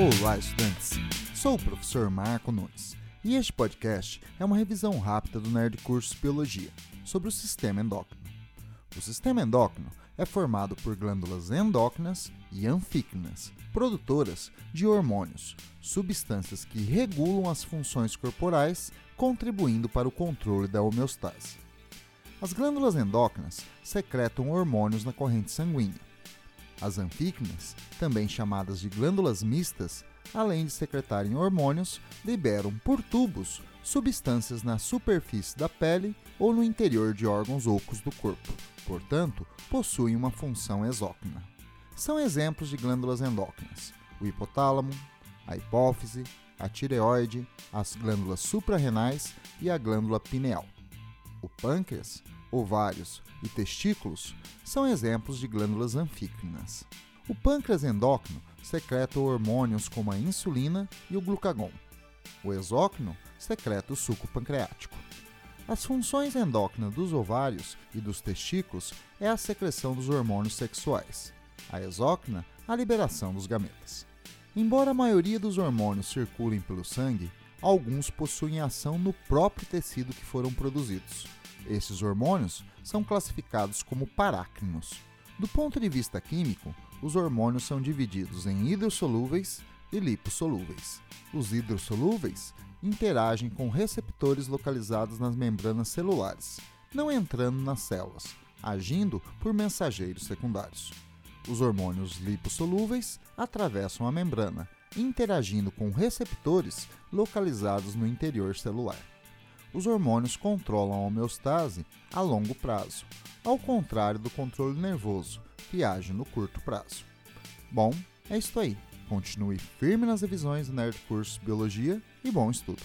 Olá, estudantes! Sou o professor Marco Nunes e este podcast é uma revisão rápida do Nerd Curso Biologia sobre o sistema endócrino. O sistema endócrino é formado por glândulas endócrinas e anfícrinas, produtoras de hormônios, substâncias que regulam as funções corporais, contribuindo para o controle da homeostase. As glândulas endócrinas secretam hormônios na corrente sanguínea as anfícrinas, também chamadas de glândulas mistas, além de secretarem hormônios, liberam por tubos substâncias na superfície da pele ou no interior de órgãos ocos do corpo. Portanto, possuem uma função exócrina. São exemplos de glândulas endócrinas: o hipotálamo, a hipófise, a tireoide, as glândulas suprarrenais e a glândula pineal. O pâncreas ovários e testículos são exemplos de glândulas anfícrinas. O pâncreas endócrino secreta hormônios como a insulina e o glucagon. O exócrino secreta o suco pancreático. As funções endócrinas dos ovários e dos testículos é a secreção dos hormônios sexuais. A exócrina, a liberação dos gametas. Embora a maioria dos hormônios circulem pelo sangue, alguns possuem ação no próprio tecido que foram produzidos. Esses hormônios são classificados como parácrinos. Do ponto de vista químico, os hormônios são divididos em hidrossolúveis e lipossolúveis. Os hidrossolúveis interagem com receptores localizados nas membranas celulares, não entrando nas células, agindo por mensageiros secundários. Os hormônios lipossolúveis atravessam a membrana, interagindo com receptores localizados no interior celular os hormônios controlam a homeostase a longo prazo, ao contrário do controle nervoso, que age no curto prazo. Bom, é isso aí. Continue firme nas revisões do Nerd Curso Biologia e bom estudo!